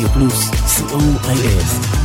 רדיו פלוס, co.il.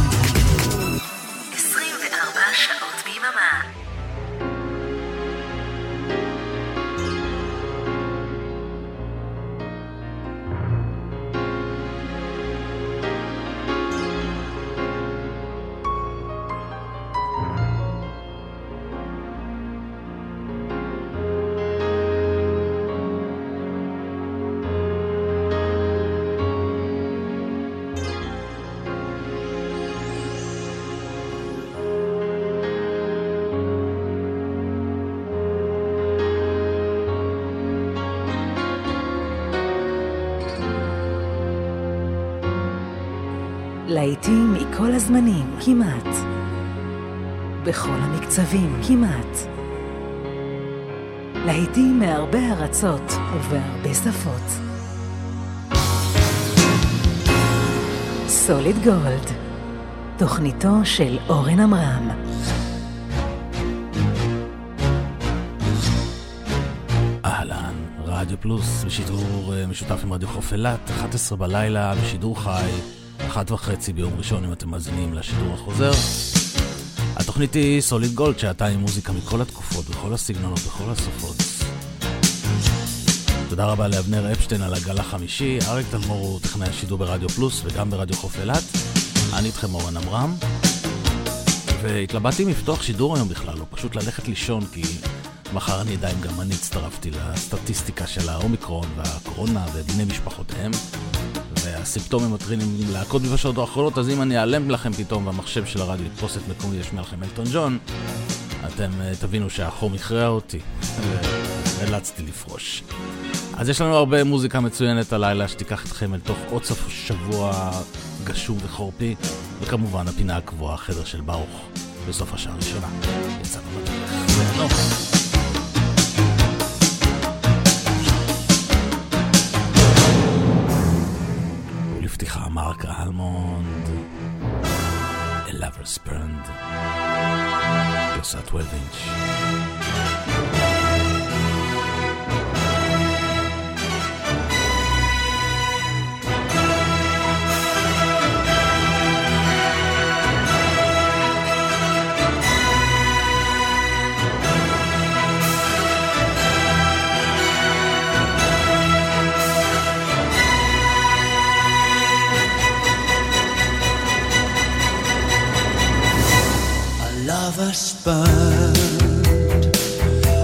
המקצבים, כמעט. להיטים מהרבה ארצות ובהרבה שפות. סוליד גולד, תוכניתו של אורן עמרם. אהלן, רדיו פלוס, בשידור אה, משותף עם רדיו חוף אילת, 11 בלילה, בשידור חי. אחת וחצי ביום ראשון אם אתם מאזינים לשידור החוזר. התוכנית היא סוליד גולד, שעתיים מוזיקה מכל התקופות, בכל הסגנונות, בכל השפות. תודה רבה לאבנר אפשטיין על הגל החמישי, אריק תלמור הוא טכנאי השידור ברדיו פלוס וגם ברדיו חוף אילת. אני איתכם אורן עמרם. והתלבטתי אם לפתוח שידור היום בכלל, או פשוט ללכת לישון, כי מחר אני אדע אם גם אני הצטרפתי לסטטיסטיקה של האומיקרון והקורונה ובני משפחותיהם. והסימפטומים מתחילים להכות בשעות האחרונות, אז אם אני אעלם לכם פתאום והמחשב של הרדיו יתפוס את מקומי וישמיע לכם אלטון ג'ון, אתם uh, תבינו שהחום הכריע אותי, ונאלצתי לפרוש. אז יש לנו הרבה מוזיקה מצוינת הלילה שתיקח אתכם אל תוך עוד סוף שבוע גשום וחורפי, וכמובן הפינה הקבועה, החדר של ברוך, בסוף השעה הראשונה. יצאנו לדרך. לפתיחה מרק אלמונד, A Lover's Burned, גרסה 12 אינץ'. Of us burned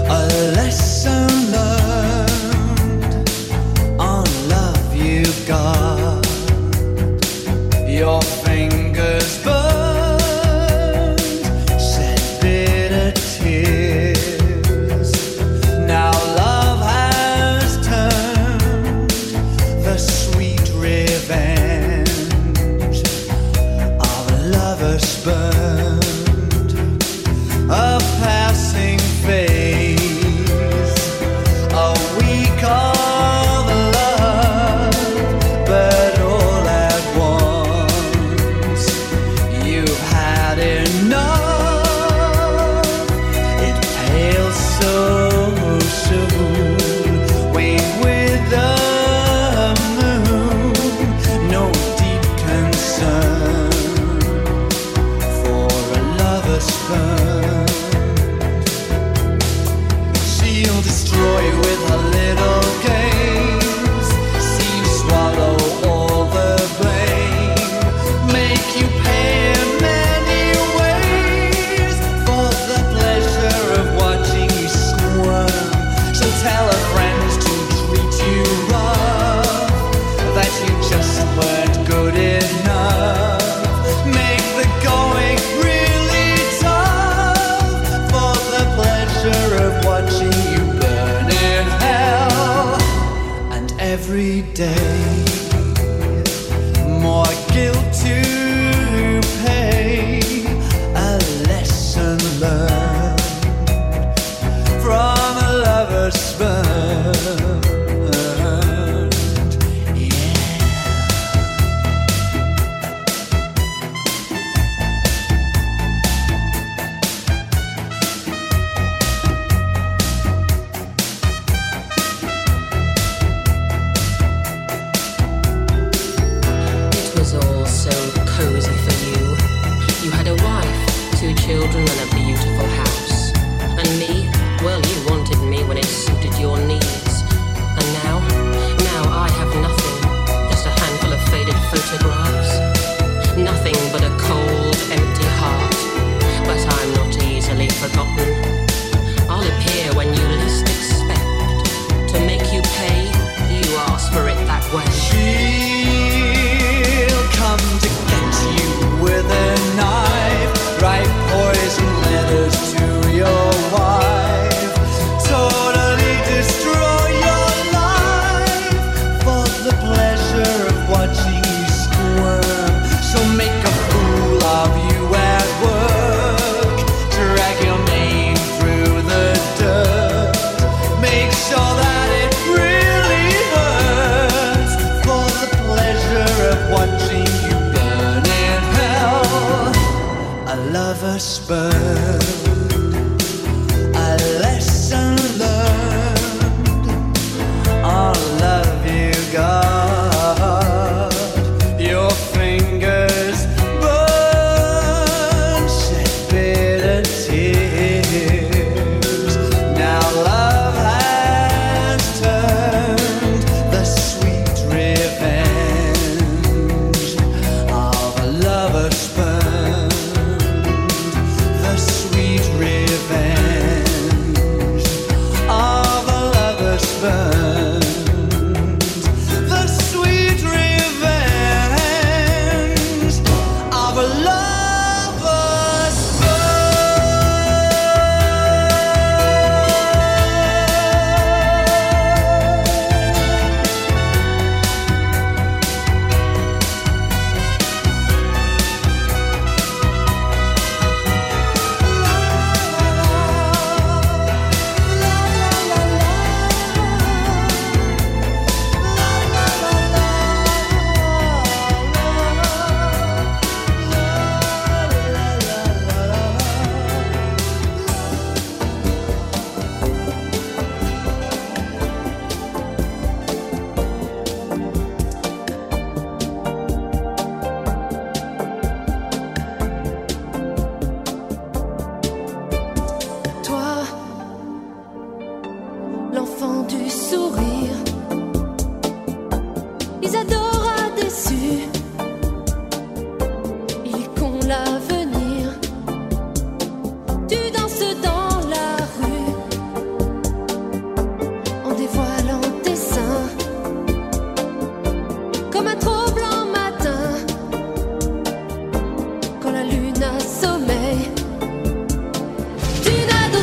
a lesson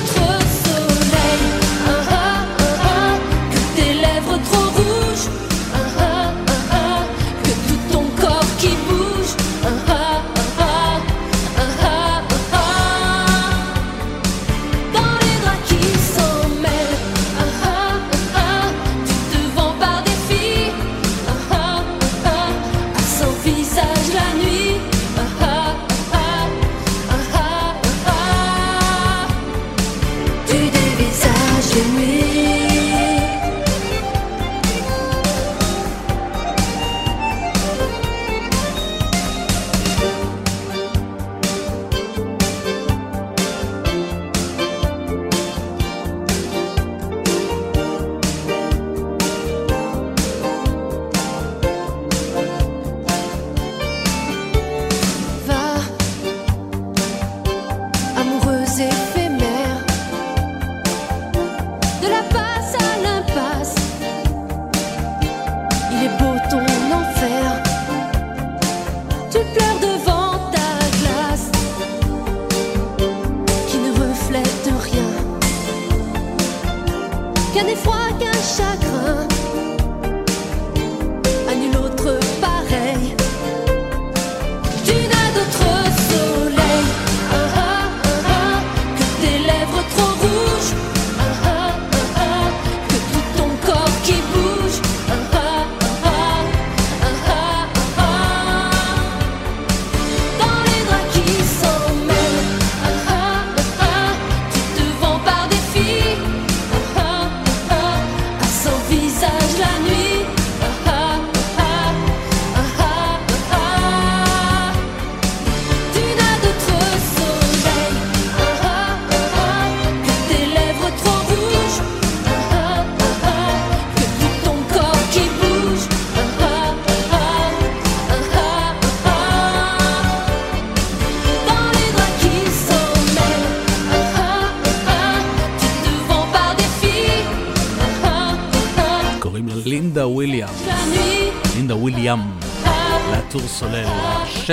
to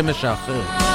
השמש האחרת.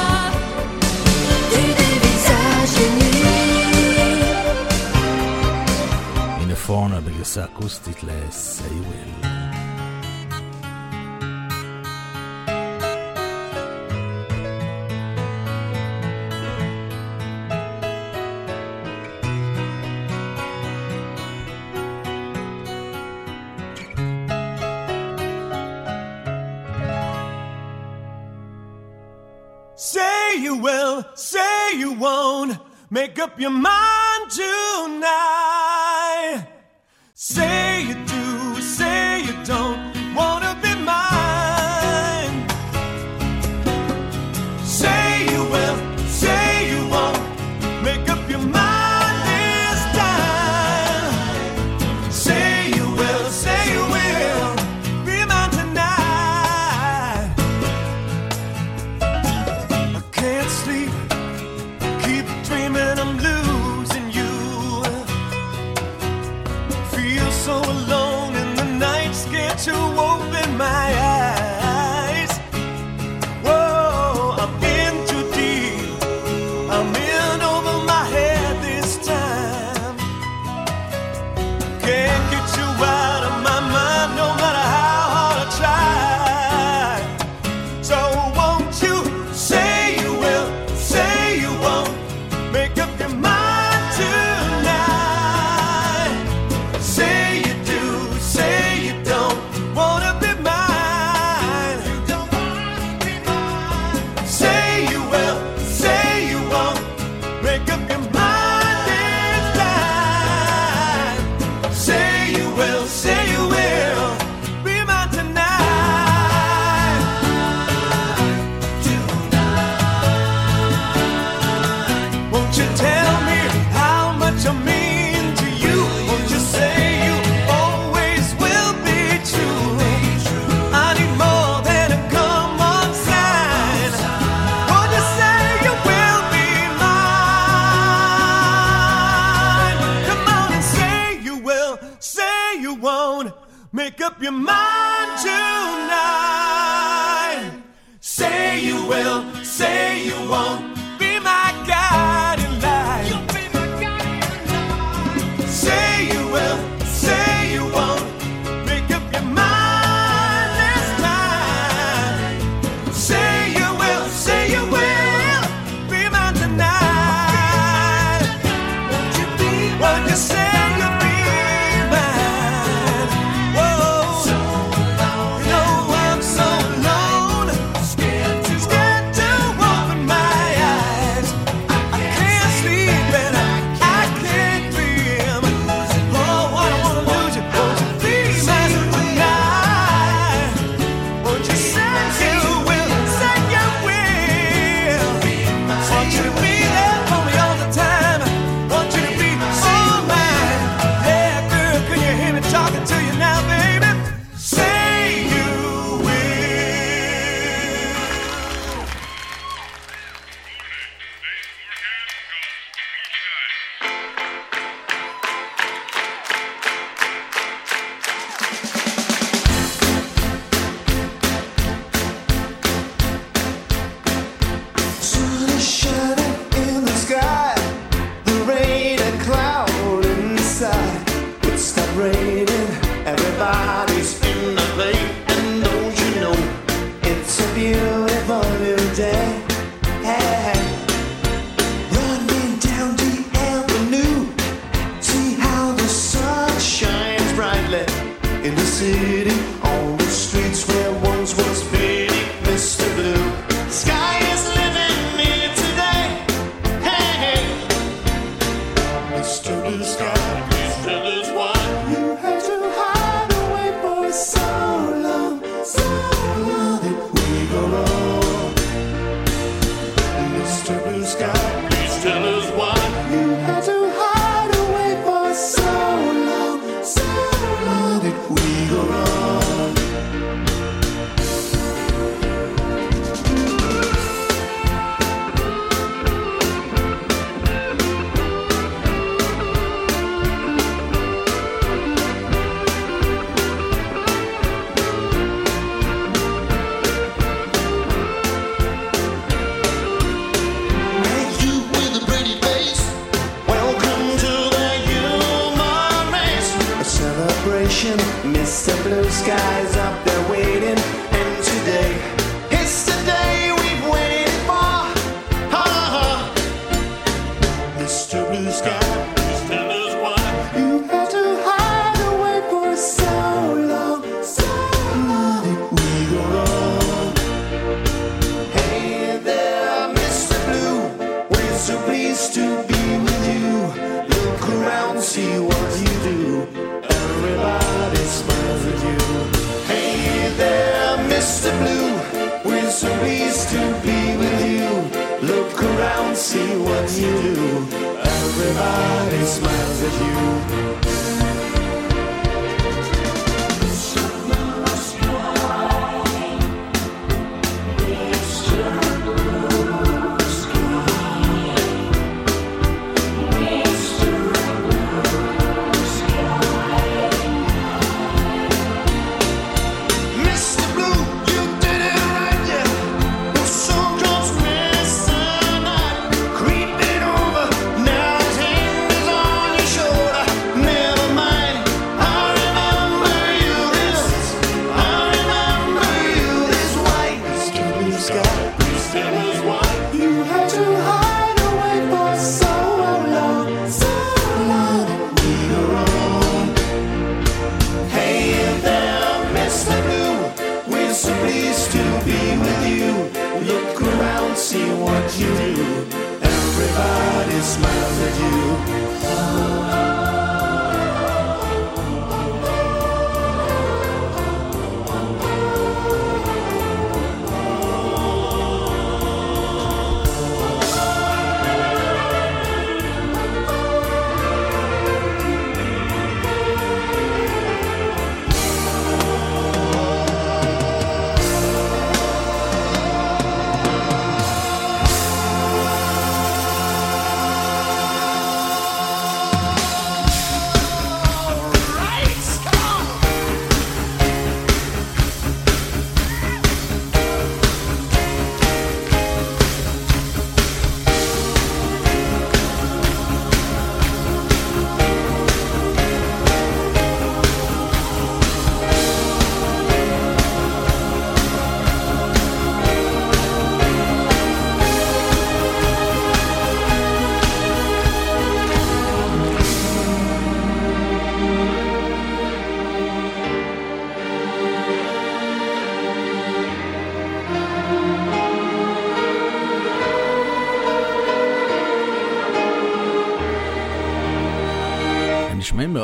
what you do. Everybody smiles at you.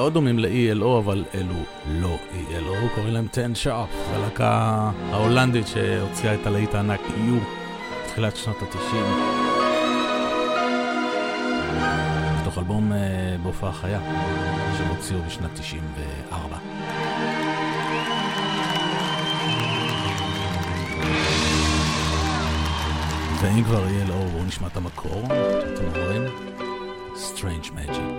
מאוד דומים ל-ELO, אבל אלו לא ELO, קוראים להם 10 שופ, הלהקה ההולנדית שהוציאה את הלהיט הענק U בתחילת שנות ה-90. מתוך אלבום אה, בהופעה חיה, שהם הוציאו בשנת 94. ואם כבר ELO, בואו נשמע את המקור, אתם רואים? Strange Magic.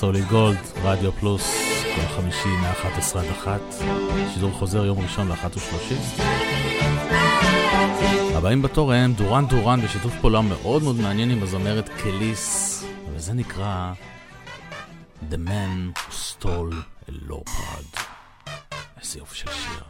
לסוליד גולד, רדיו פלוס, כל חמישי מ-11 עד 1. שידור חוזר יום ראשון ל-1 ו-30. הבאים בתור הם דורן דורן בשיתוף פעולה מאוד מאוד מעניין עם הזמרת קליס, וזה נקרא The Man Stole a Leopard. איזה יופי של שיר.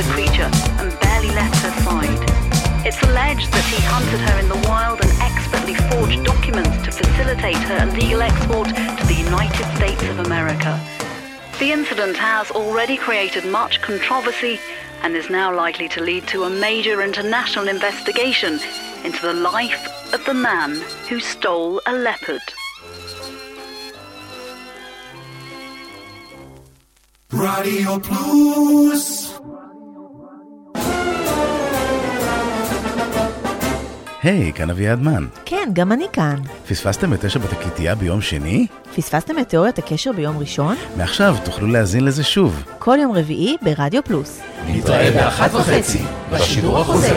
the creature and barely left her side. It's alleged that he hunted her in the wild and expertly forged documents to facilitate her illegal export to the United States of America. The incident has already created much controversy and is now likely to lead to a major international investigation into the life of the man who stole a leopard. Radio Plus. היי, כאן אביעד מן. כן, גם אני כאן. פספסתם את תשע בתקליטייה ביום שני? פספסתם את תיאוריית הקשר ביום ראשון? מעכשיו תוכלו להאזין לזה שוב. כל יום רביעי ברדיו פלוס. נתראה באחת וחצי, בשידור החוזר.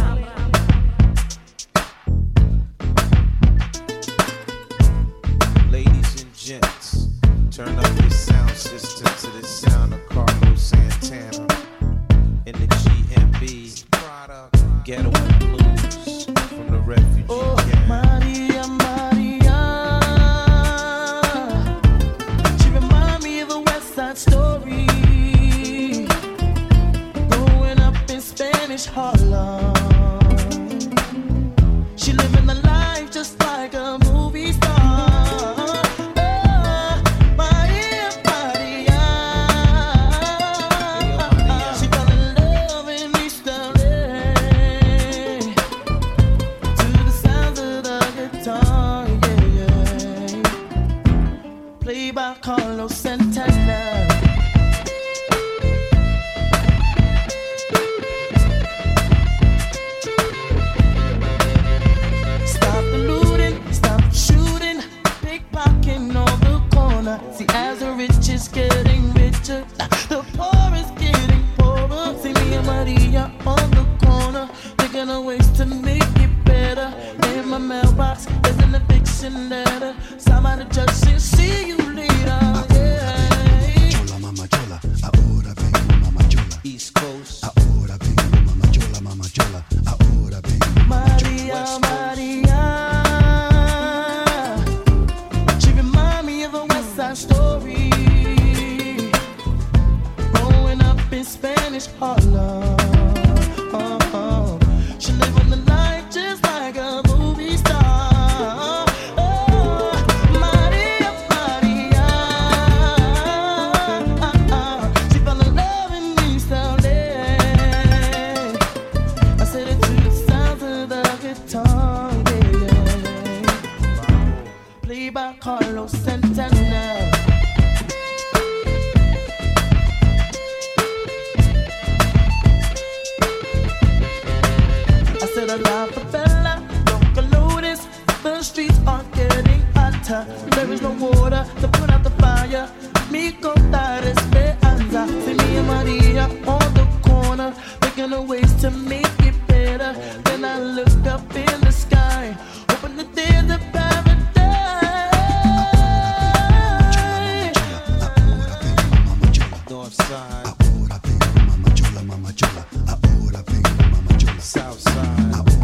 North side. Ahora vengo Mama Chola, Mama Chola. Ahora vengo Mama Chola. South side. Ahora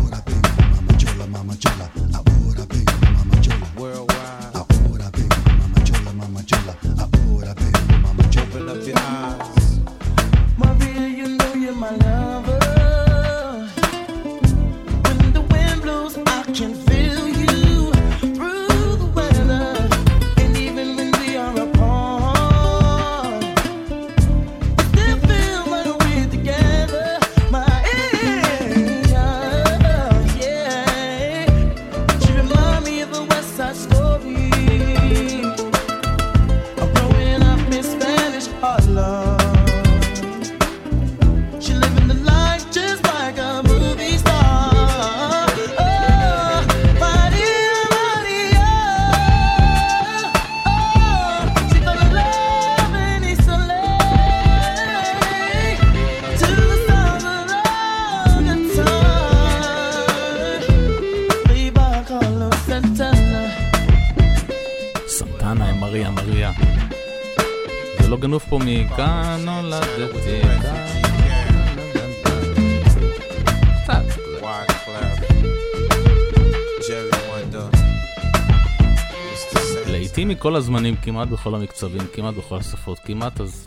כמעט בכל המקצבים, כמעט בכל השפות, כמעט, אז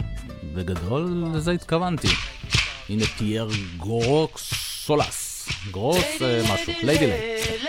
בגדול לזה התכוונתי. הנה פייר גרוק סולס, גרוס אה, משהו, ליידי ליידי.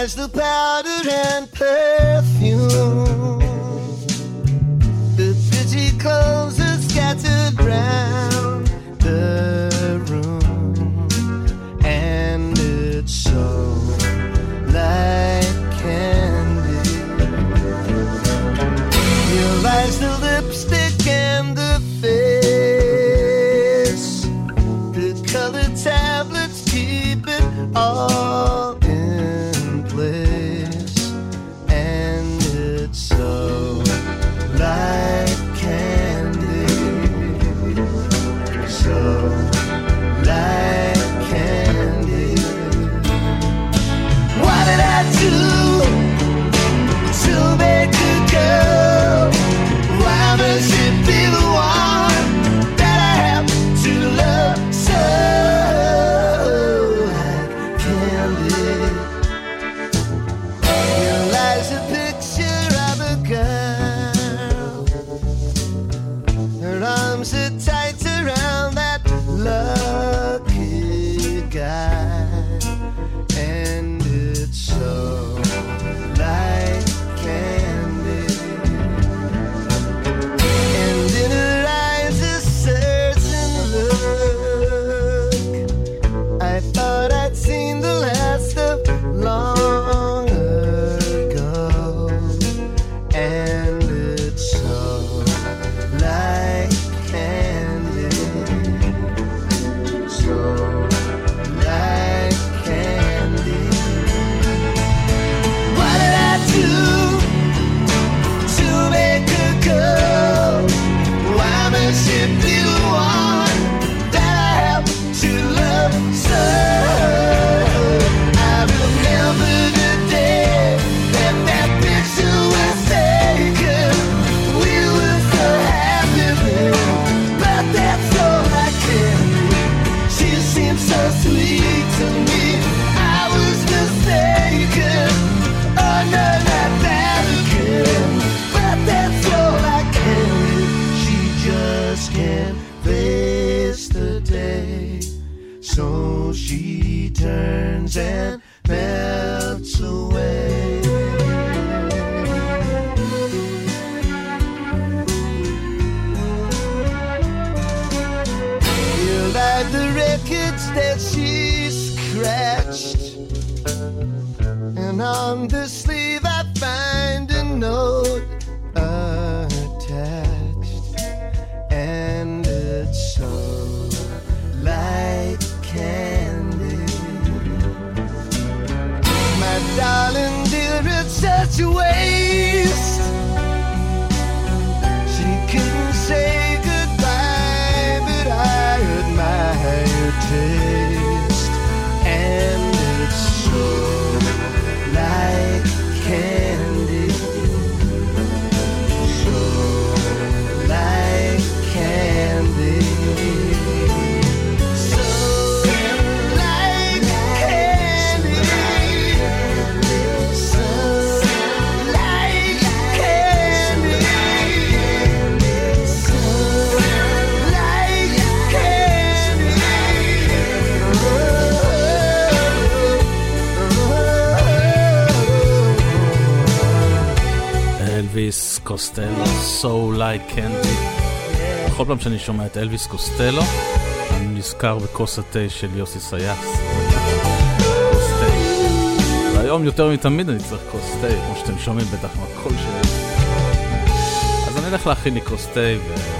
lies the powder and clay. So Like Candy. בכל פעם שאני שומע את אלוויס קוסטלו, אני נזכר בכוס התה של יוסי סייס. כוס תה. והיום יותר מתמיד אני צריך כוס תה, כמו שאתם שומעים בטח מהקול שלי. אז אני אלך להכין לי כוס תה ו...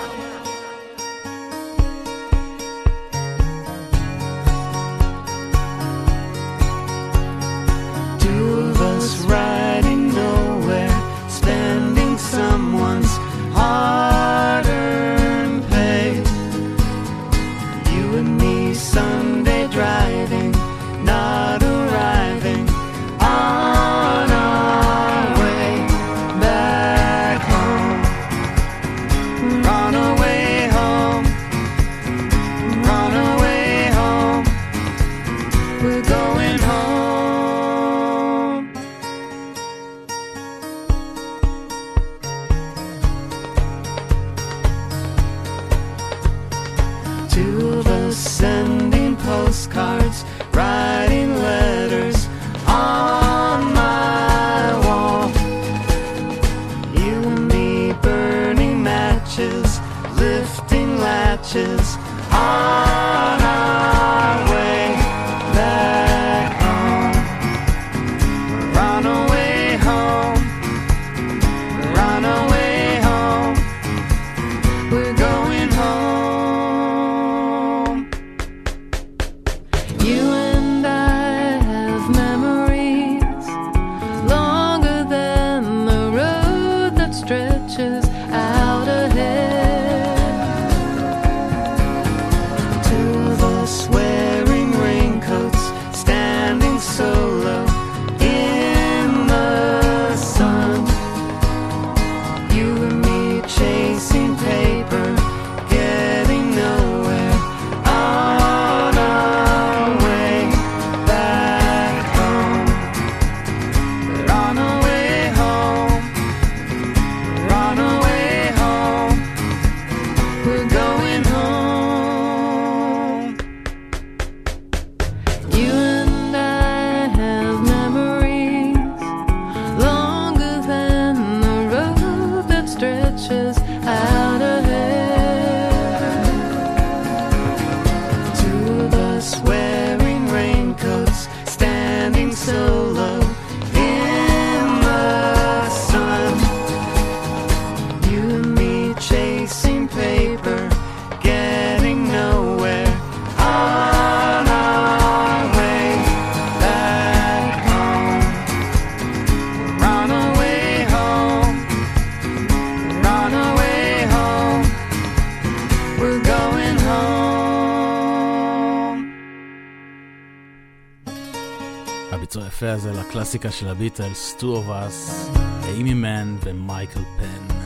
קלאסיקה של הביטלס, Two of Us, אימי מן ומייקל פן.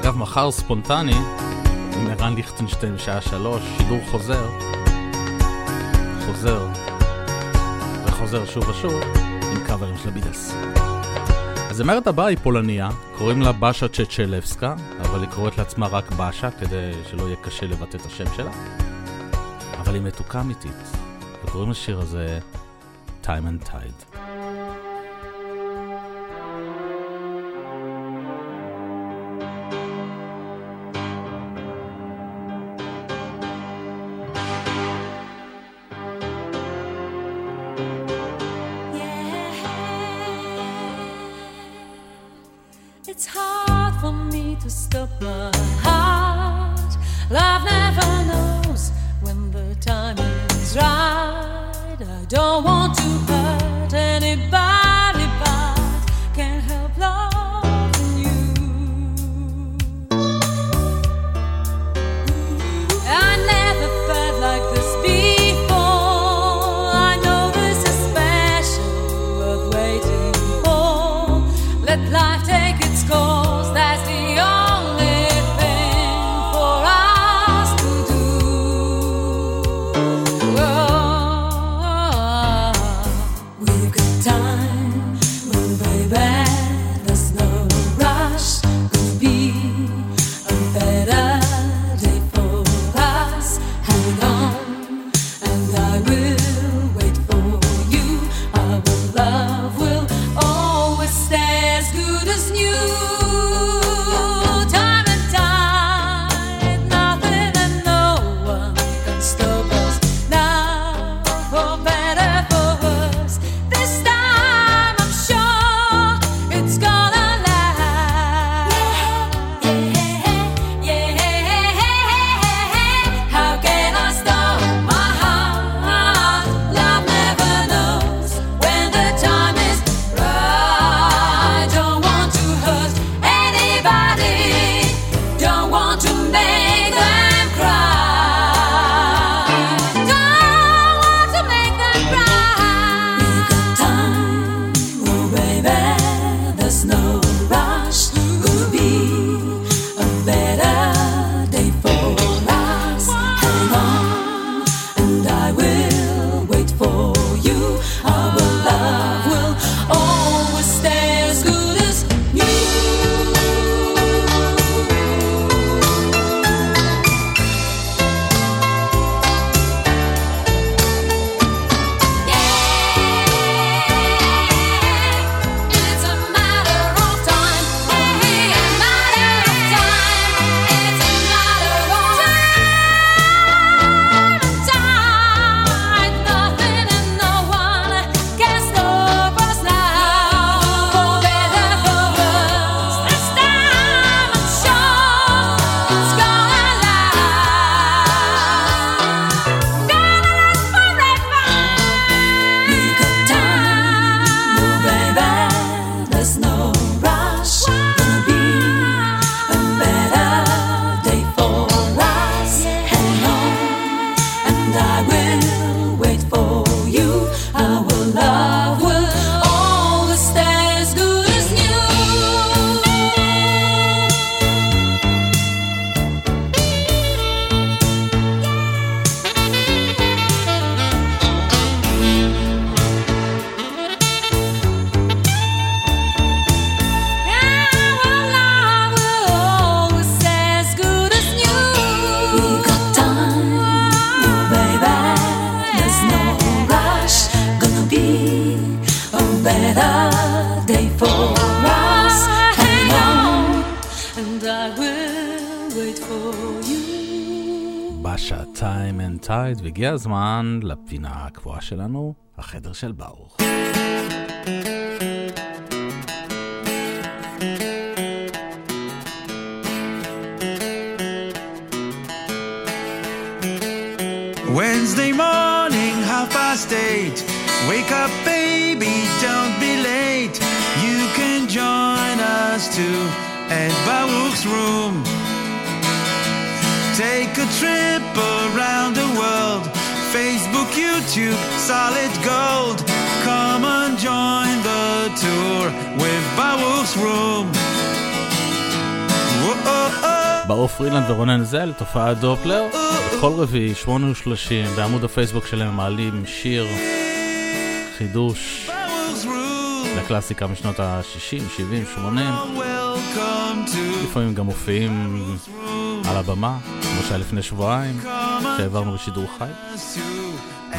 אגב, מחר ספונטני, עם ערן ליכטנשטיין בשעה שלוש, שידור חוזר, חוזר וחוזר שוב ושוב, עם קאברים של הביטלס. הזמרת הבאה היא פולניה, קוראים לה באשה צ'צ'לבסקה, אבל היא קוראת לעצמה רק באשה, כדי שלא יהיה קשה לבטא את השם שלה. אבל היא מתוקה אמיתית, וקוראים לשיר הזה time and tide. והגיע הזמן לפינה הקבועה שלנו, החדר של ברוך. Wednesday morning, half past eight. Wake up, baby, don't be late. You can join us too at Baruch's room. YouTube, solid gold. Come and join the tour with Baruch's room. Whoa, ברור פרילנד ורונן זל, תופעת דופלר. כל רביעי, 8:30, בעמוד הפייסבוק שלהם מעלים שיר חידוש לקלאסיקה משנות ה-60, 70, 80. לפעמים גם מופיעים על הבמה, כמו שהיה לפני שבועיים, שהעברנו בשידור חי.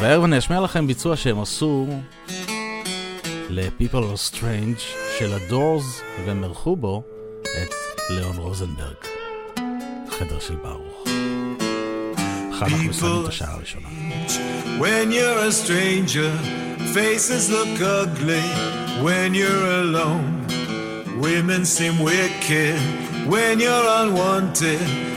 והערב אני אשמיע לכם ביצוע שהם עשו ל-People are Strange של הדורס, והם ערכו בו את ליאון רוזנברג, חדר של ברוך. אחר אנחנו מסיימים את השעה הראשונה. When you're a stranger, faces look ugly when you're alone. Women seem wicked when you're unwanted.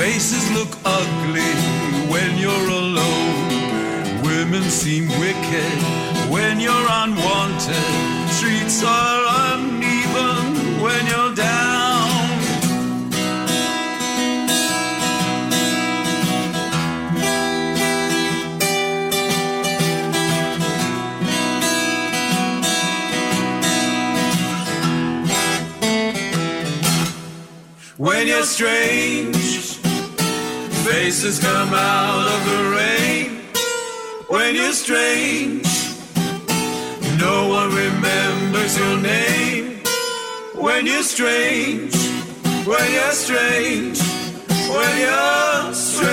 Faces look ugly when you're alone. Women seem wicked when you're unwanted. Streets are uneven when you're down. When you're strange, faces come out of the rain. When you're strange, no one remembers your name. When you're strange, when you're strange, when you're strange.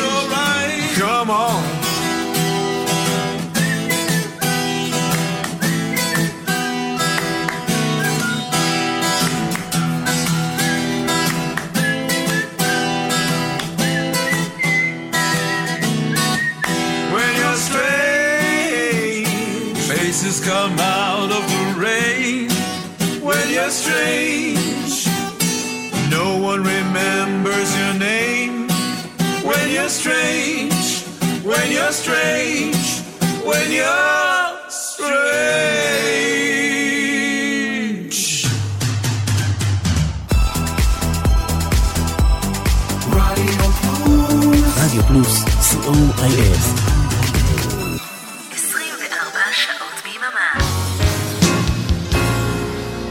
Alright, come on. You're strange, when you're strange, when you're strange. רדיו פלוס, co.il. 24 שעות ביממה.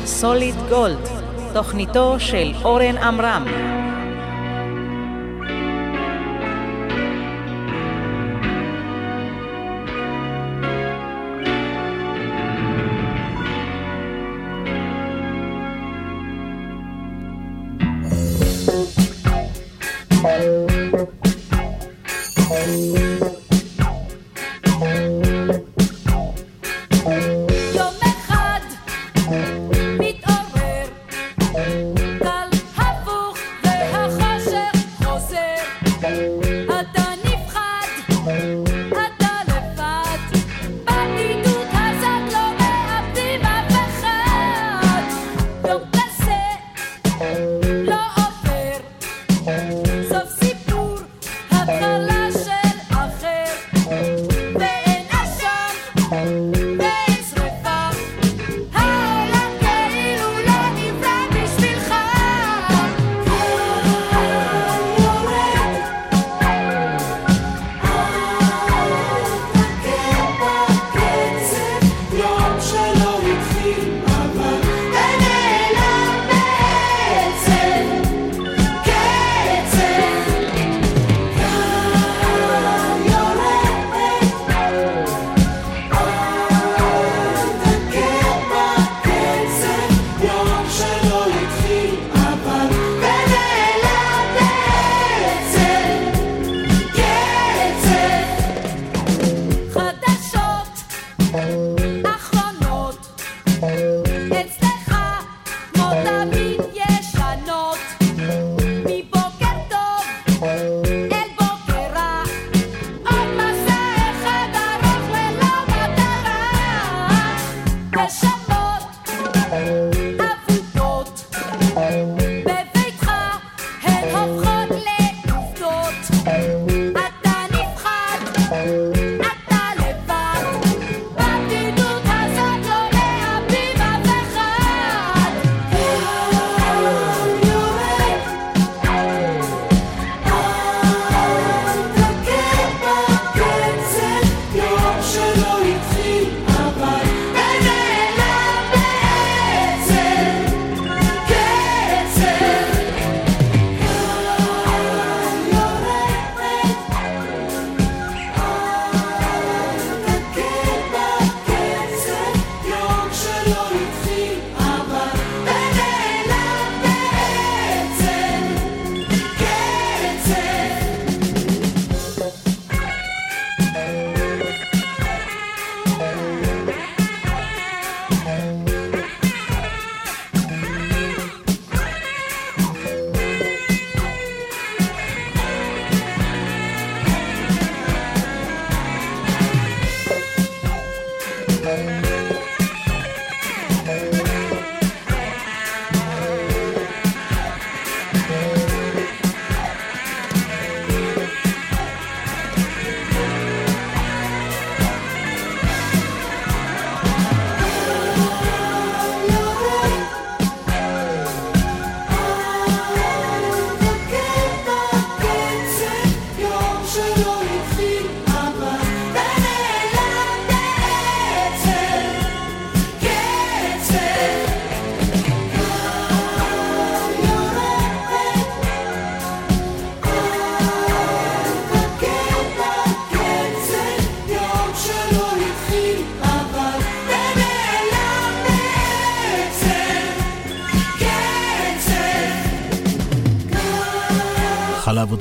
סוליד גולד, תוכניתו של אורן עמרם.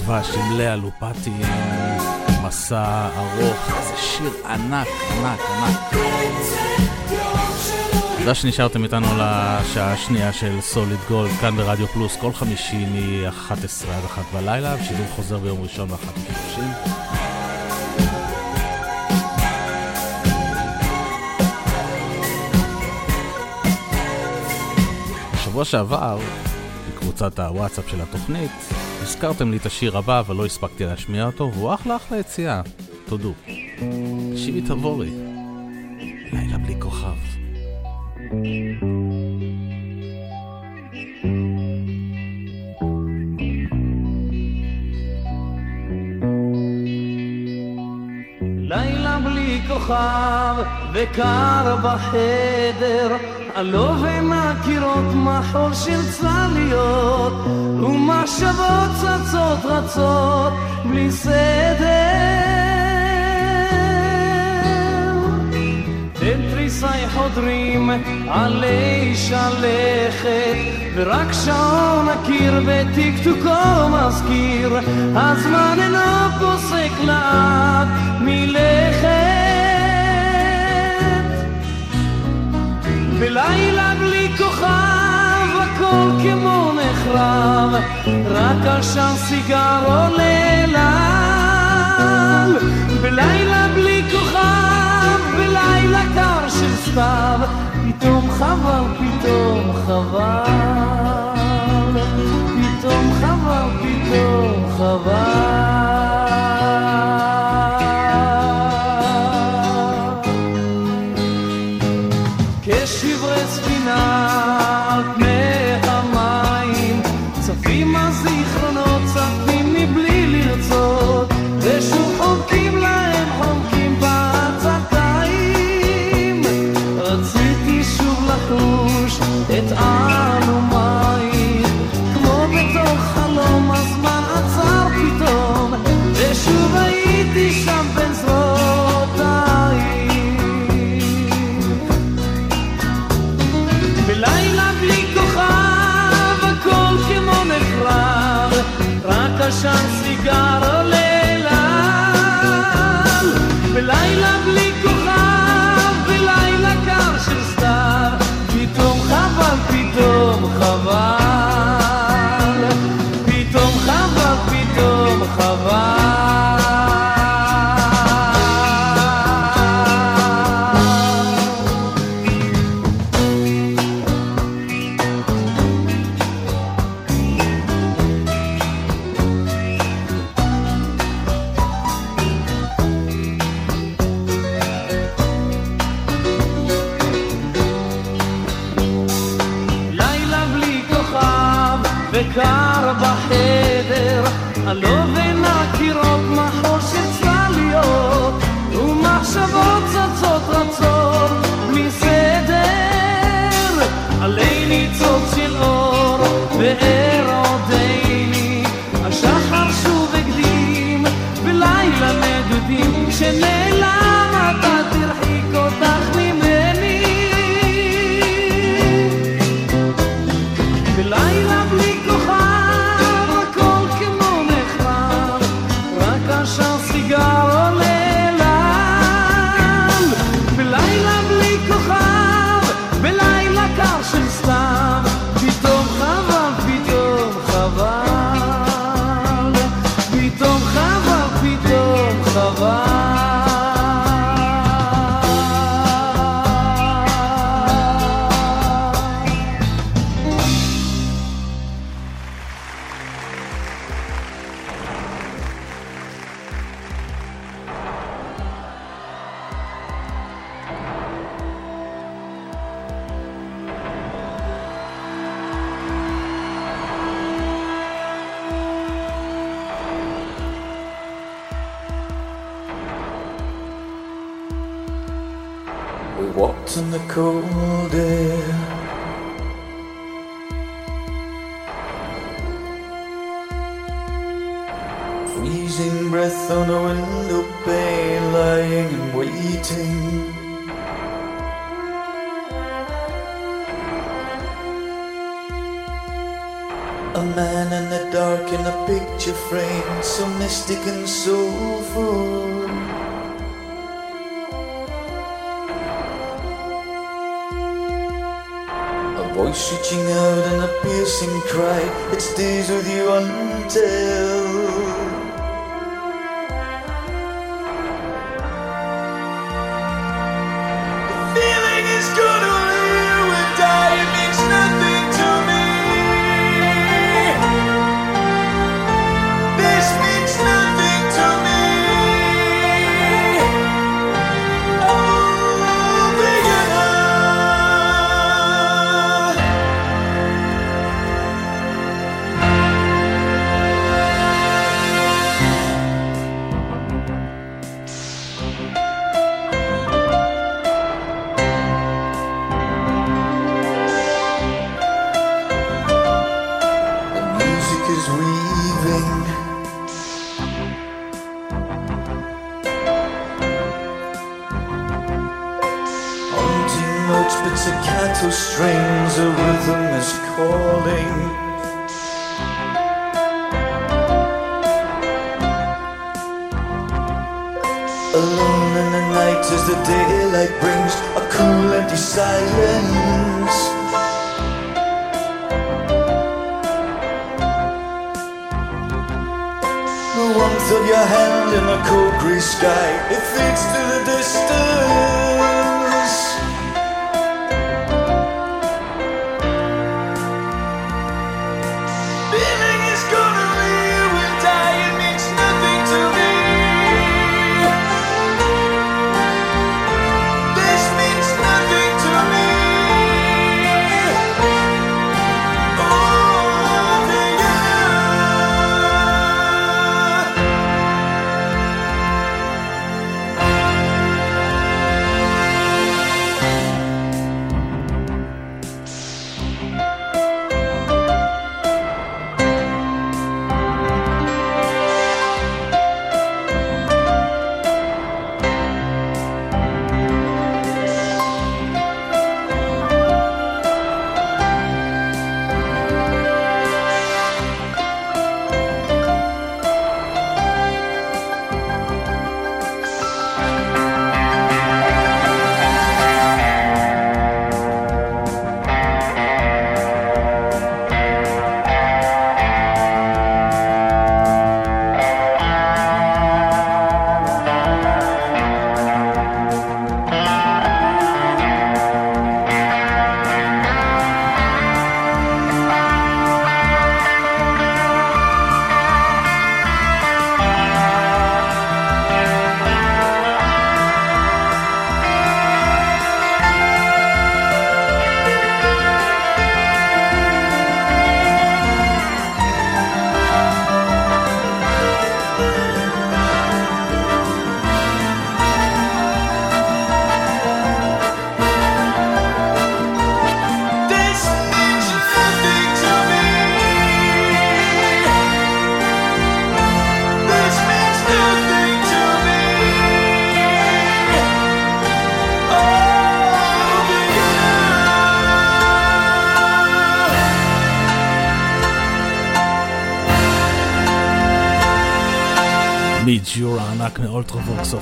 ודבש עם לאה לופטי, מסע ארוך, איזה שיר ענק, ענק, ענק. תודה שנשארתם איתנו לשעה השנייה של סוליד גולד, כאן ברדיו פלוס, כל חמישי מ-11 עד 1 בלילה, ושידור חוזר ביום ראשון ב-1:30. בשבוע שעבר, בקבוצת הוואטסאפ של התוכנית, הזכרתם לי את השיר הבא, אבל לא הספקתי להשמיע אותו, והוא אחלה אחלה יציאה, תודו. שיבי תבורי, לילה בלי כוכב. לילה בלי כוכב וקר בחדר, עלו בין הקירות מחול של צלליות, ומחשבות צצות רצות בלי סדר. בין תריסי חודרים עלי שלכת, ורק שעון הקיר וטקטוקו מזכיר, הזמן אינו פוסק לאט מלכת. רק עשן סיגר עולה לל. בלילה בלי כוכב, בלילה קר של סתיו, פתאום חבל, פתאום חבל, פתאום חבל, פתאום חבל.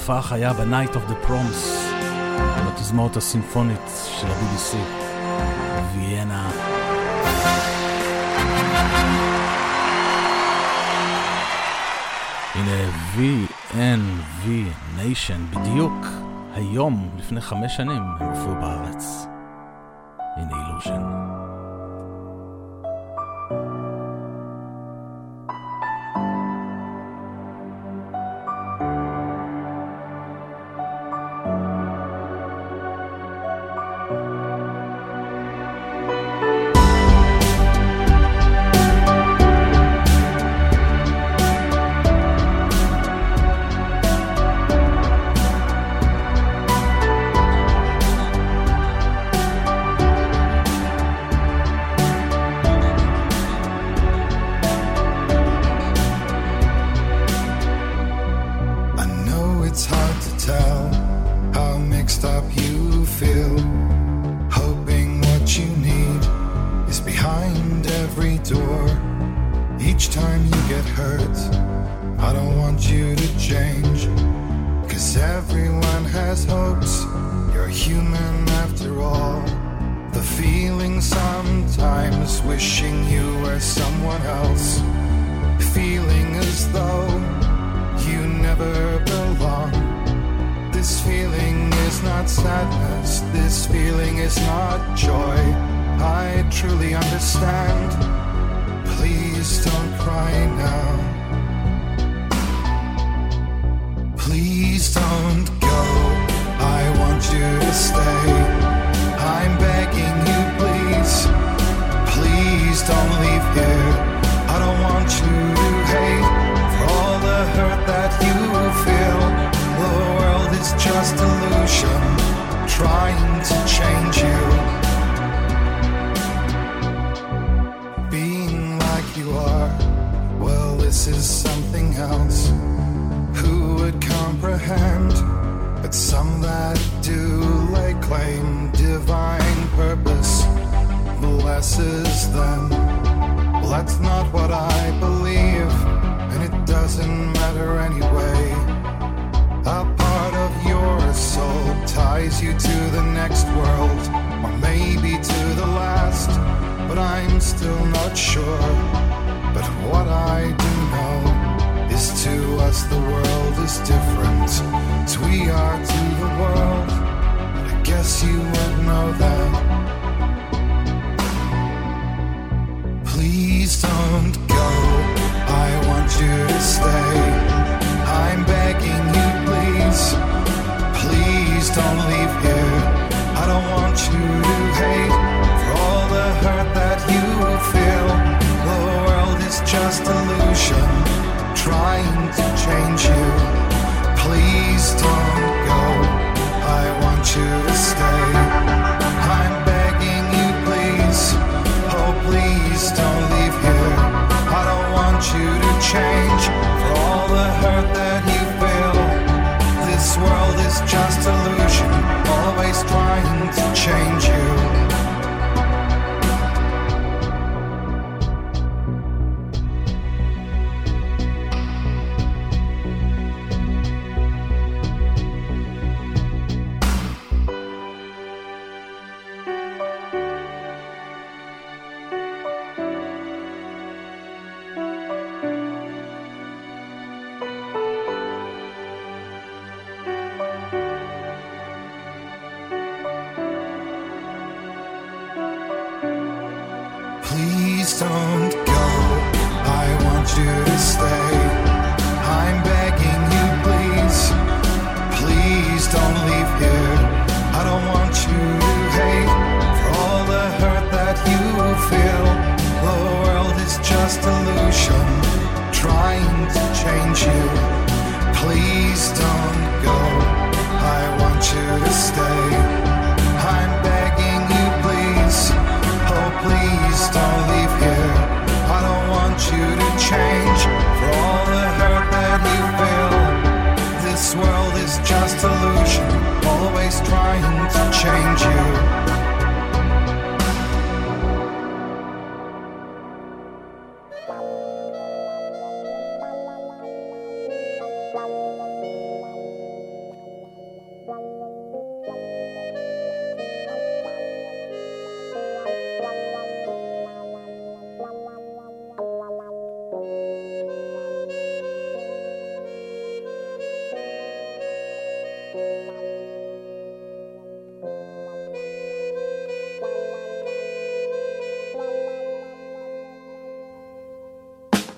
בהופעה חיה ב-Night of the Proms, על התזמורת הסימפונית של ה-BBC, ויאנה. הנה VNV Nation, בדיוק היום לפני חמש שנים הם הופיעו בארץ.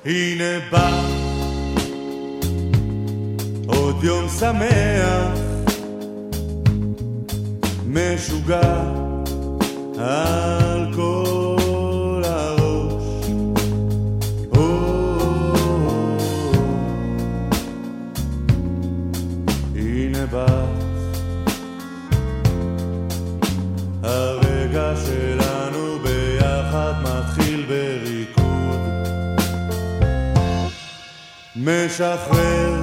הנה בא עוד יום שמח, משוגע. אה משחרר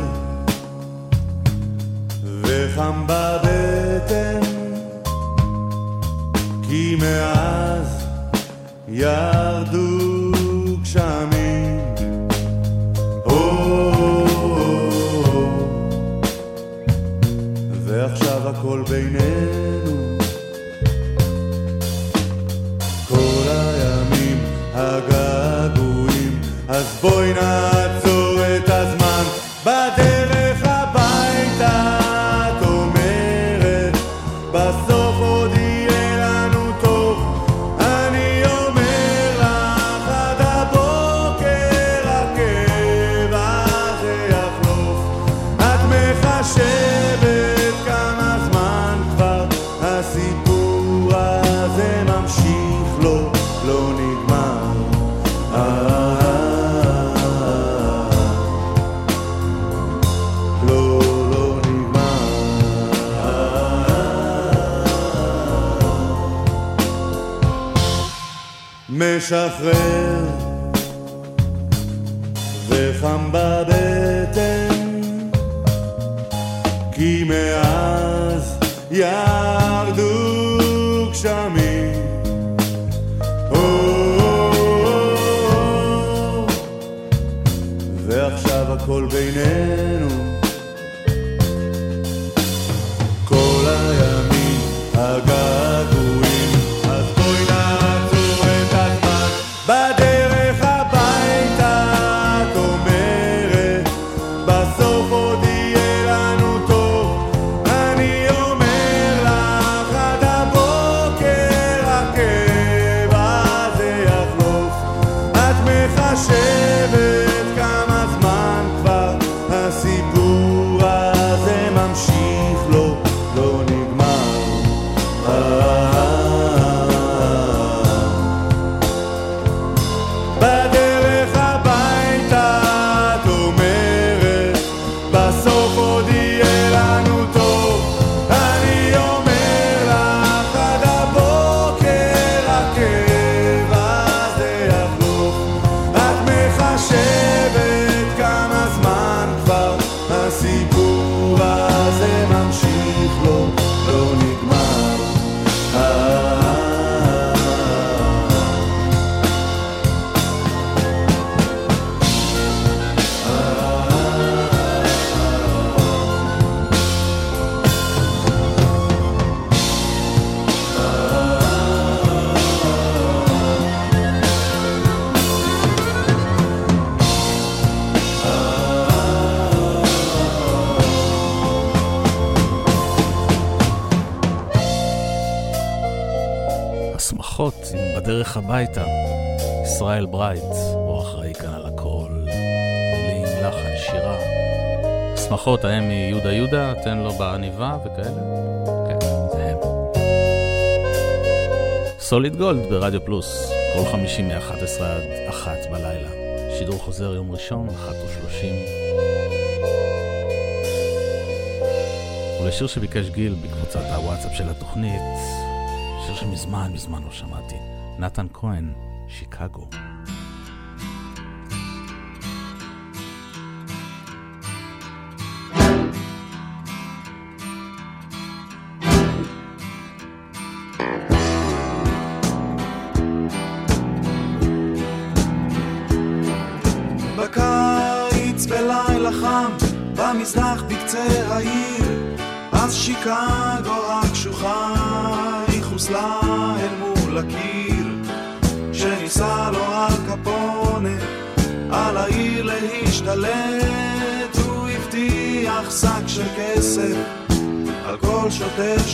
וחם בבטן כי מאז ירדו גשמים. oh, ועכשיו הכל בינינו. משחרר השמחות עם בדרך הביתה. ישראל ברייט, הוא אחראי כאן על הכל. מילים, לחן, שירה. השמחות, ההם מיהודה יהודה, תן לו בעניבה וכאלה. כן, זה הם. סוליד גולד ברדיו פלוס, כל חמישי מ-11 עד 1 בלילה. שידור חוזר יום ראשון, 1 ו-30. ולשיר שביקש גיל בקבוצת הוואטסאפ של התוכנית, שמזמן מזמן לא שמעתי, נתן כהן, שיקגו.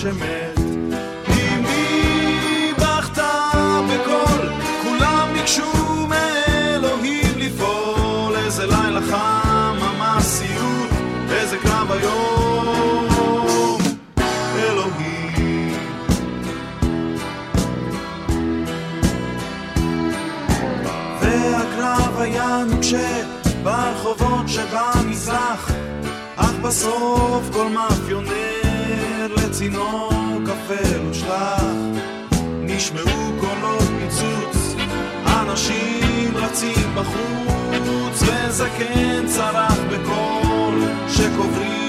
שמת. אמי בכתה בקול, כולם ביקשו מאלוהים לפעול, איזה לילה חם, ממש סיוט, איזה קרב היום, אלוהים. והקרב היה נוקשה ברחובות שבמזרח, אך בסוף כל מאפיונר לצינור קפה הושלך. נשמעו קולות פיצוץ, אנשים רצים בחוץ, וזקן צרח בקול, שקוברים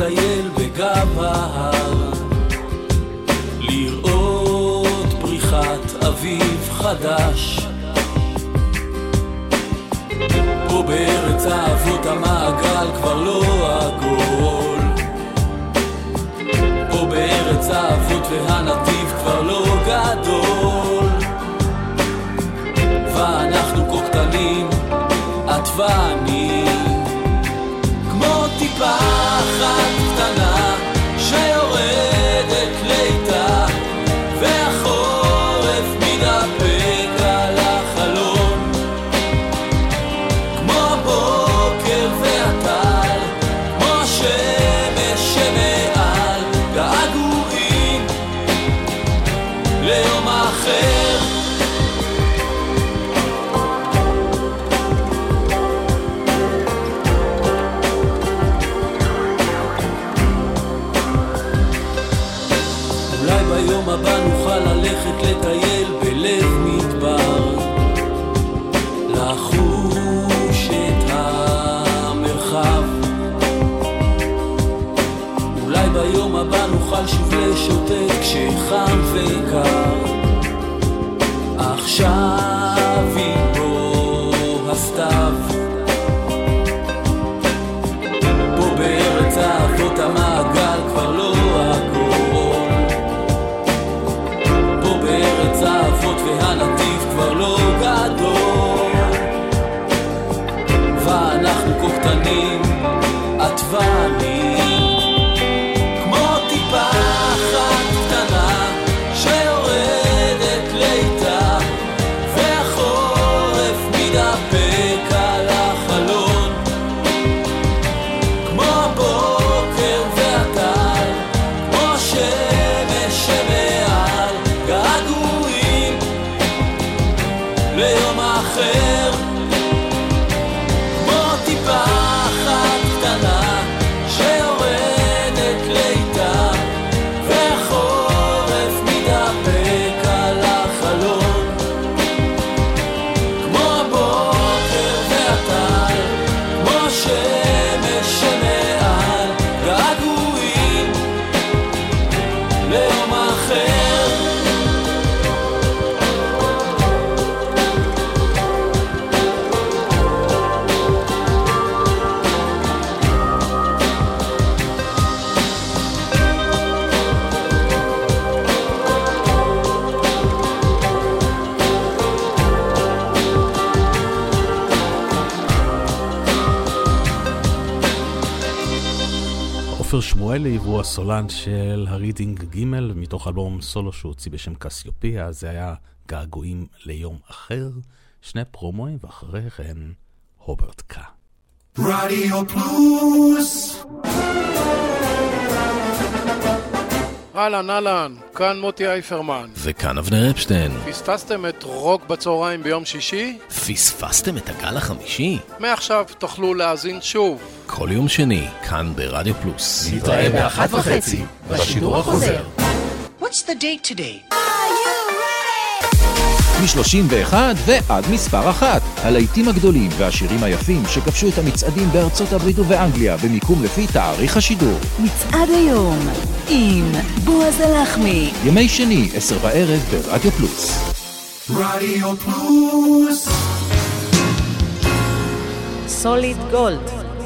Hasta. כמובן של הרידינג ג' מתוך אלבום סולו שהוא הוציא בשם קסיופיה, זה היה געגועים ליום אחר, שני פרומואים ואחרי כן הוברט קה. רדיו פלוס! אהלן, אהלן, כאן מוטי אייפרמן. וכאן אבנר אפשטיין. פספסתם את רוק בצהריים ביום שישי? פספסתם את הגל החמישי? מעכשיו תוכלו להאזין שוב. כל יום שני, כאן ברדיו פלוס. נתראה באחת וחצי, בשידור החוזר. What's the date today? מ-31 ועד מספר אחת. הלהיטים הגדולים והשירים היפים שכבשו את המצעדים בארצות הברית ובאנגליה במיקום לפי תאריך השידור. מצעד היום עם בועז הלחמי. ימי שני, עשר בערב ברדיו פלוס. רדיו פלוס. סוליד גולד.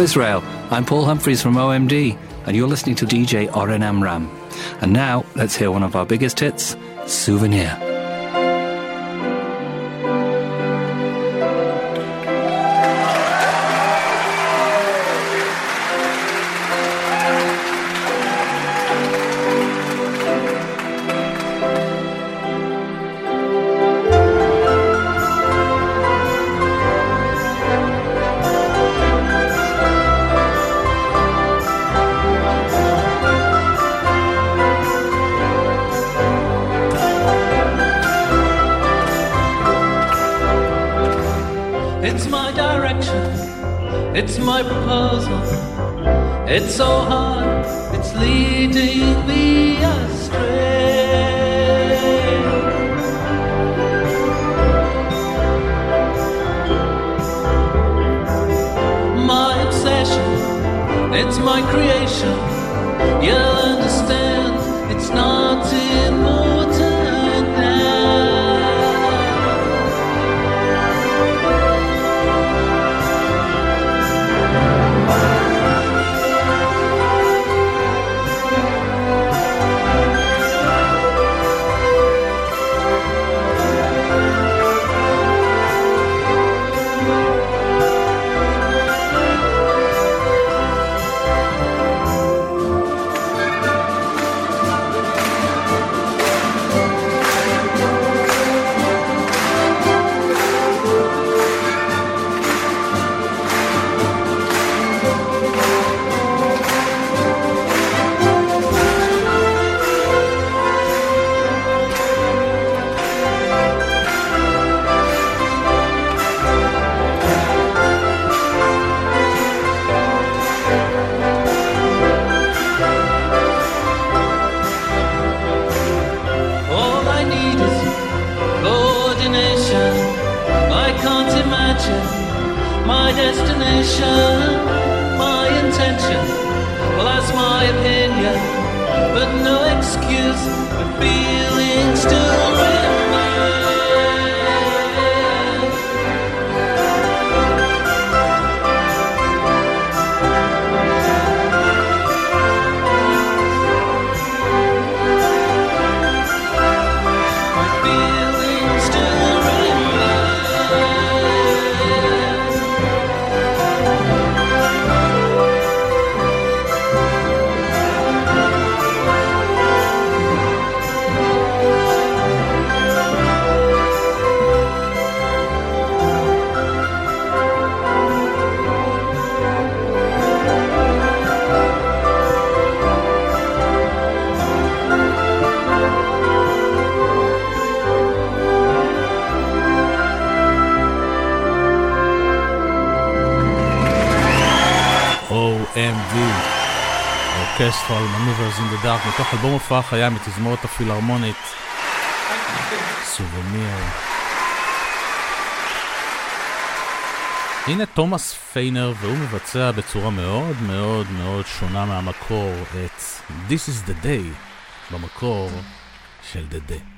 Israel. I'm Paul Humphreys from OMD, and you're listening to DJ Oren Amram. And now, let's hear one of our biggest hits Souvenir. Dark, מתוך אלבום הופעה חיה מתזמורת הפילהרמונית. סובניר. הנה תומאס פיינר, והוא מבצע בצורה מאוד מאוד מאוד שונה מהמקור את This is the day במקור של The Day.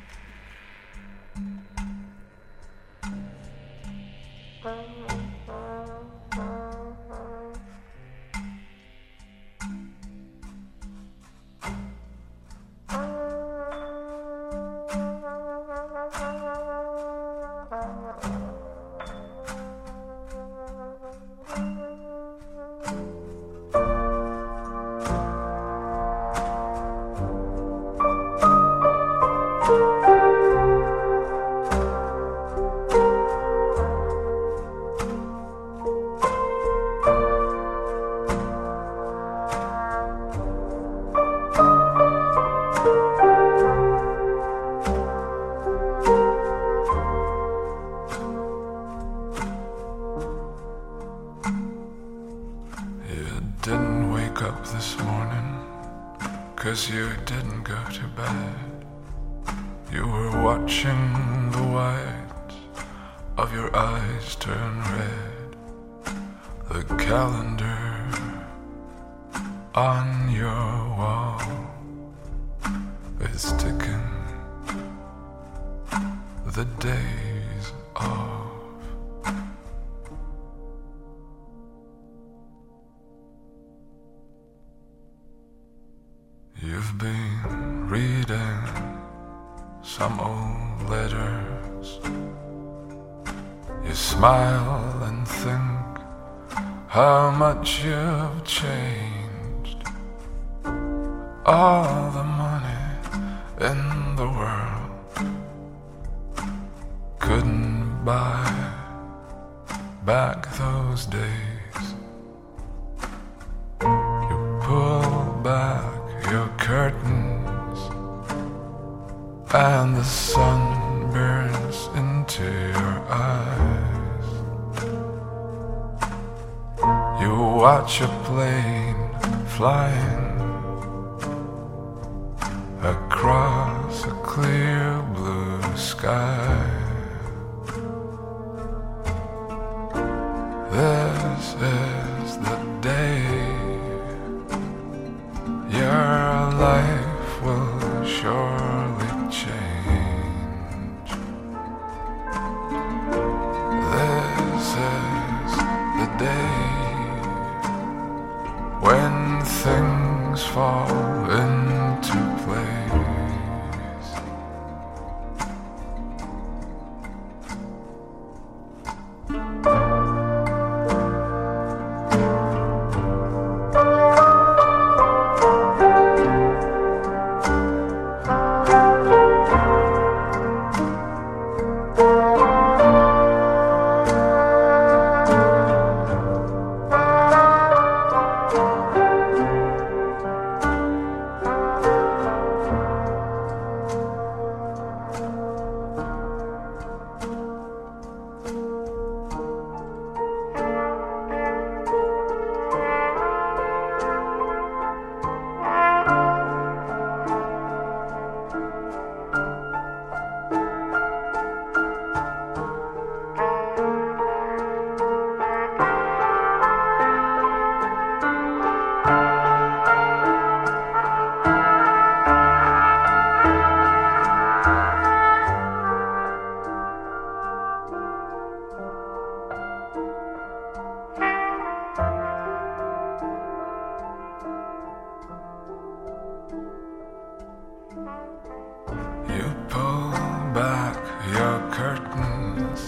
back your curtains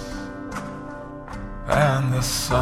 and the sun.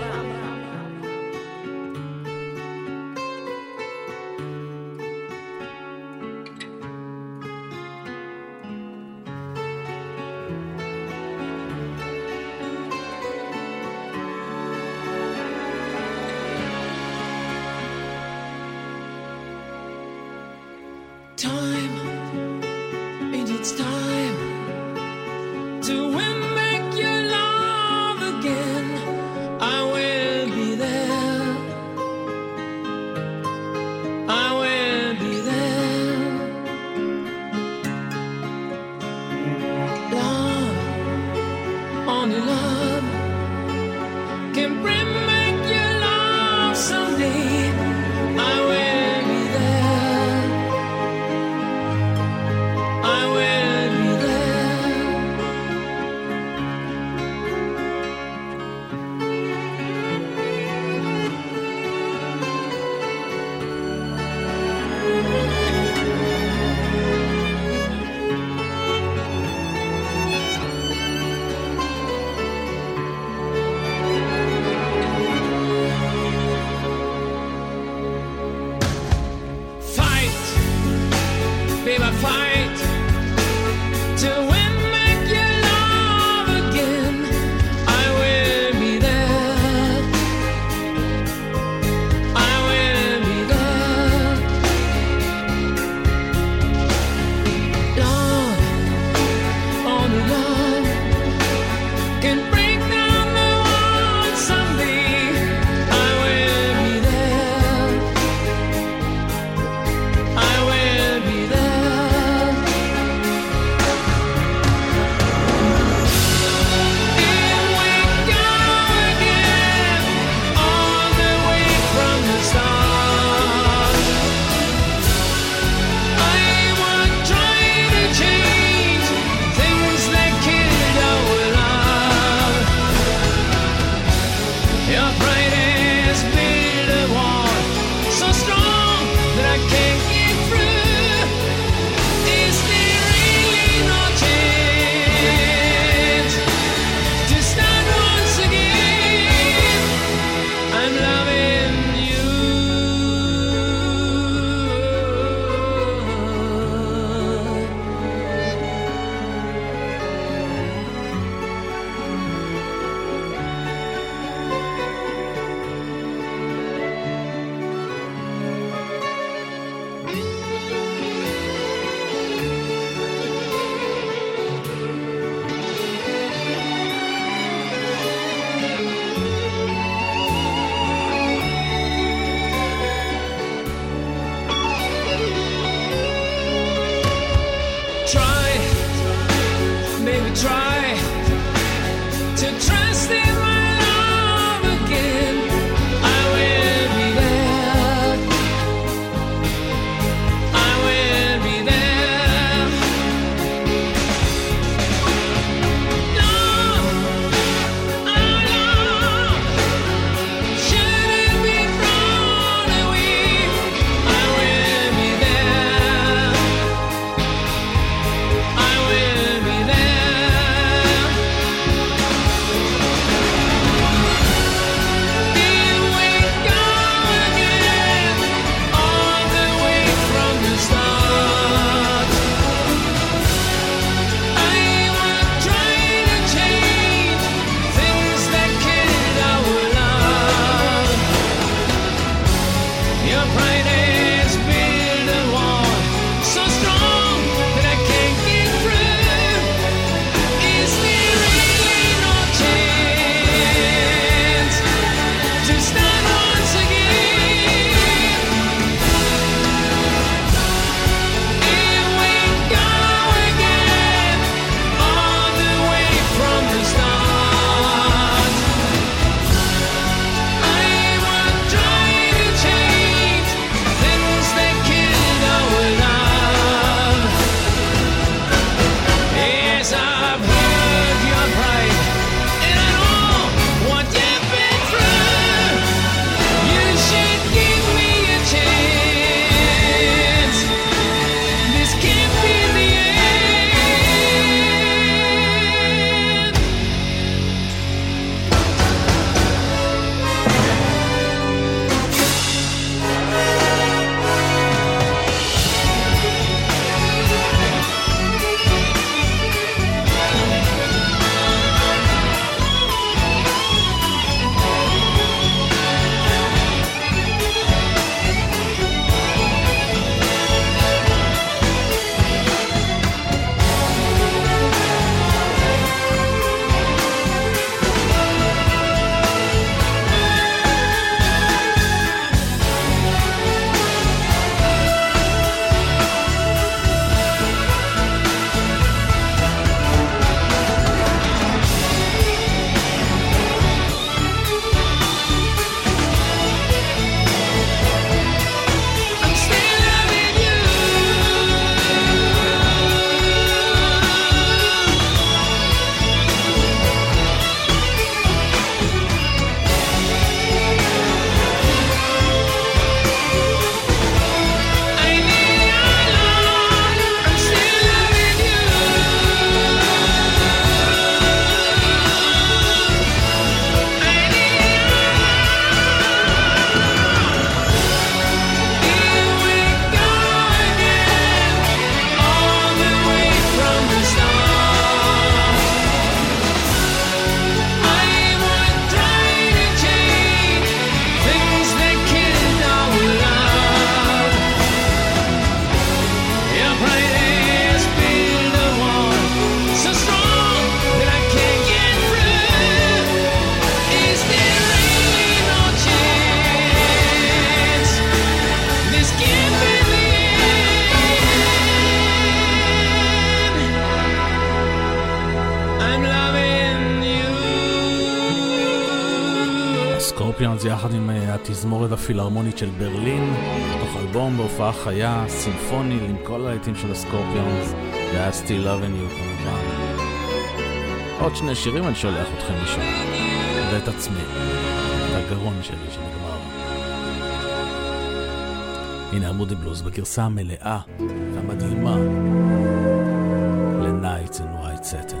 הפילהרמונית של ברלין, תוך אלבום בהופעה חיה, סימפוני עם כל הלהיטים של הסקורפיונס, והיה Still Love You כמובן. עוד שני שירים אני שולח אתכם לשם, ואת עצמי, את הגרון שלי שנגמר. הנה המודי בלוז בגרסה המלאה והמדהימה ל-Nights and White Satin.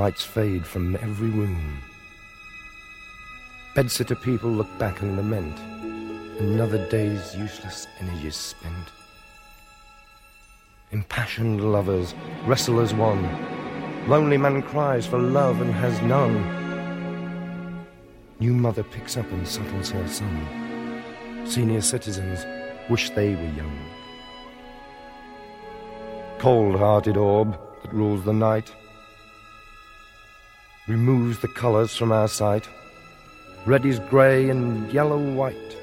Lights fade from every room. Bedsitter people look back and lament. Another day's useless energies spent. Impassioned lovers wrestle as one. Lonely man cries for love and has none. New mother picks up and settles her son. Senior citizens wish they were young. Cold hearted orb that rules the night removes the colours from our sight. Red is grey and yellow white,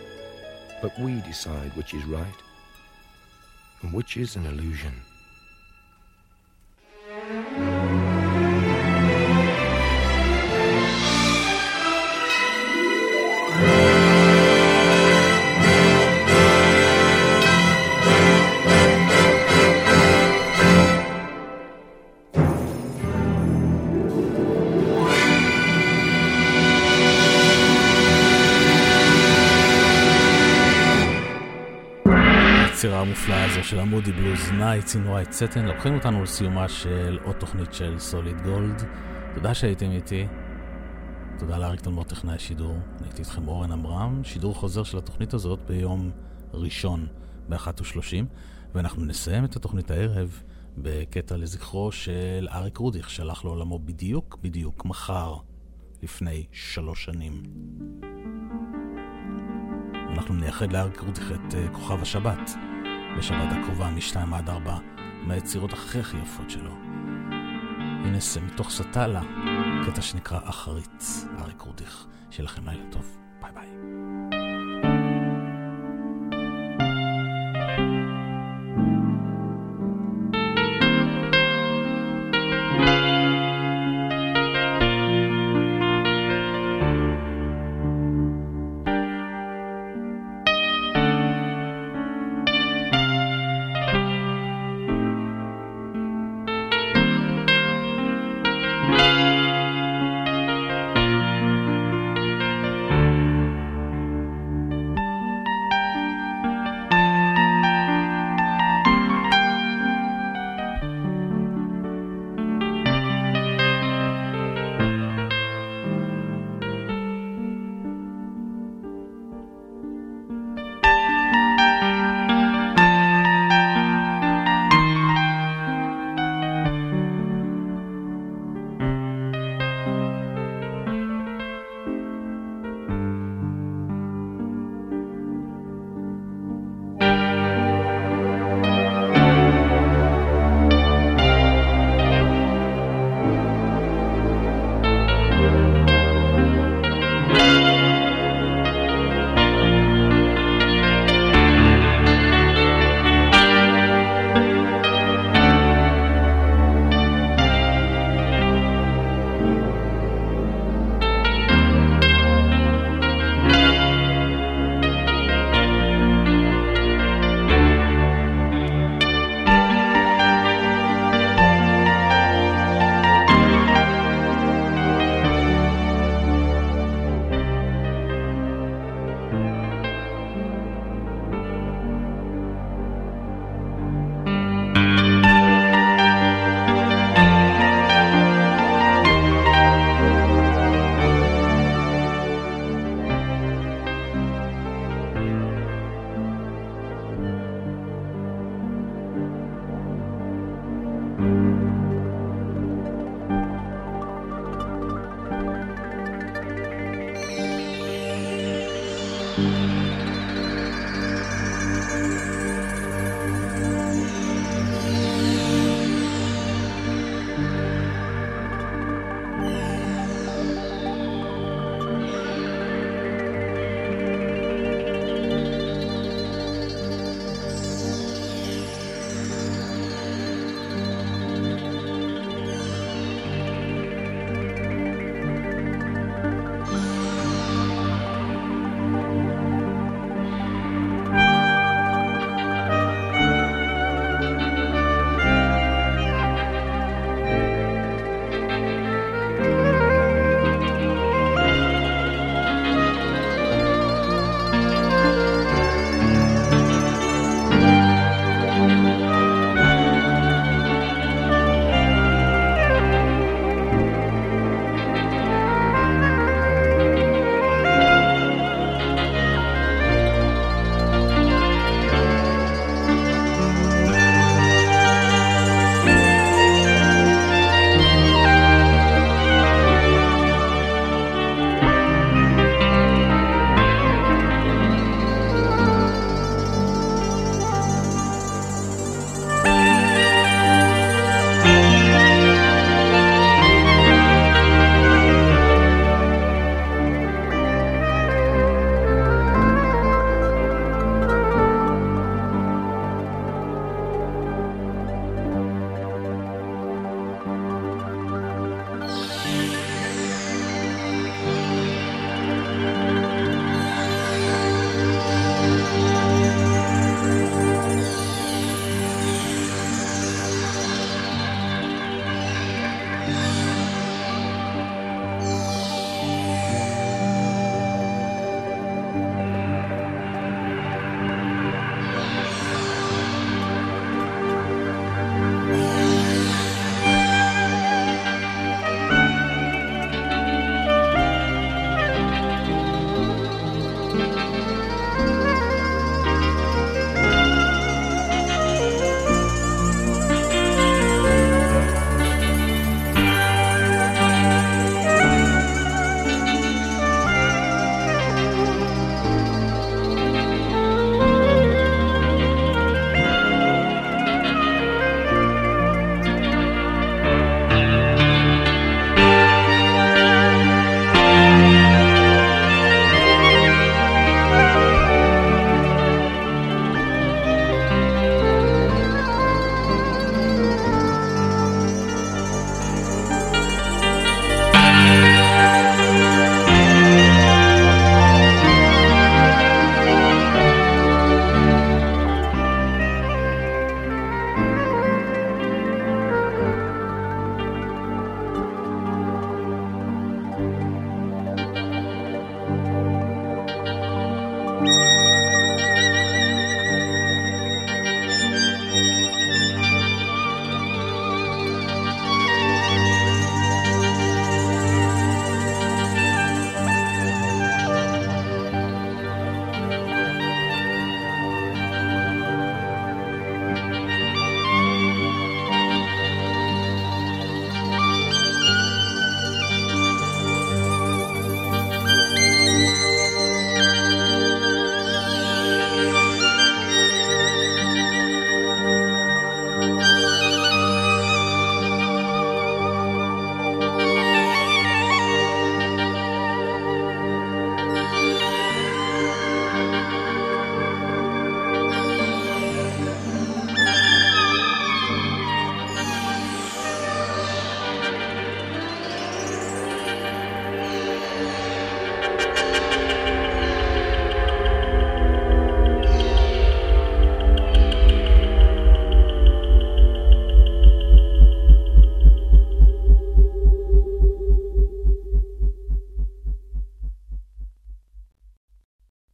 but we decide which is right and which is an illusion. היצירה המופלאה הזו של המודי בלוז, Nights in White Satin, לוקחים אותנו לסיומה של עוד תוכנית של סוליד גולד. תודה שהייתם איתי. תודה לאריק תלמוד טכנאי השידור. אני הייתי איתכם אורן עמרם, שידור חוזר של התוכנית הזאת ביום ראשון ב-13:30, ואנחנו נסיים את התוכנית הערב בקטע לזכרו של אריק רודיך, שהלך לעולמו בדיוק בדיוק מחר, לפני שלוש שנים. אנחנו נייחד לאריק רודיך את uh, כוכב השבת בשבת הקרובה מ-2 עד 4 מהיצירות הכי הכי יפות שלו. הנה זה מתוך סטלה, קטע שנקרא אחרית, אריק רודיך. שיהיה לכם לילה טוב, ביי ביי.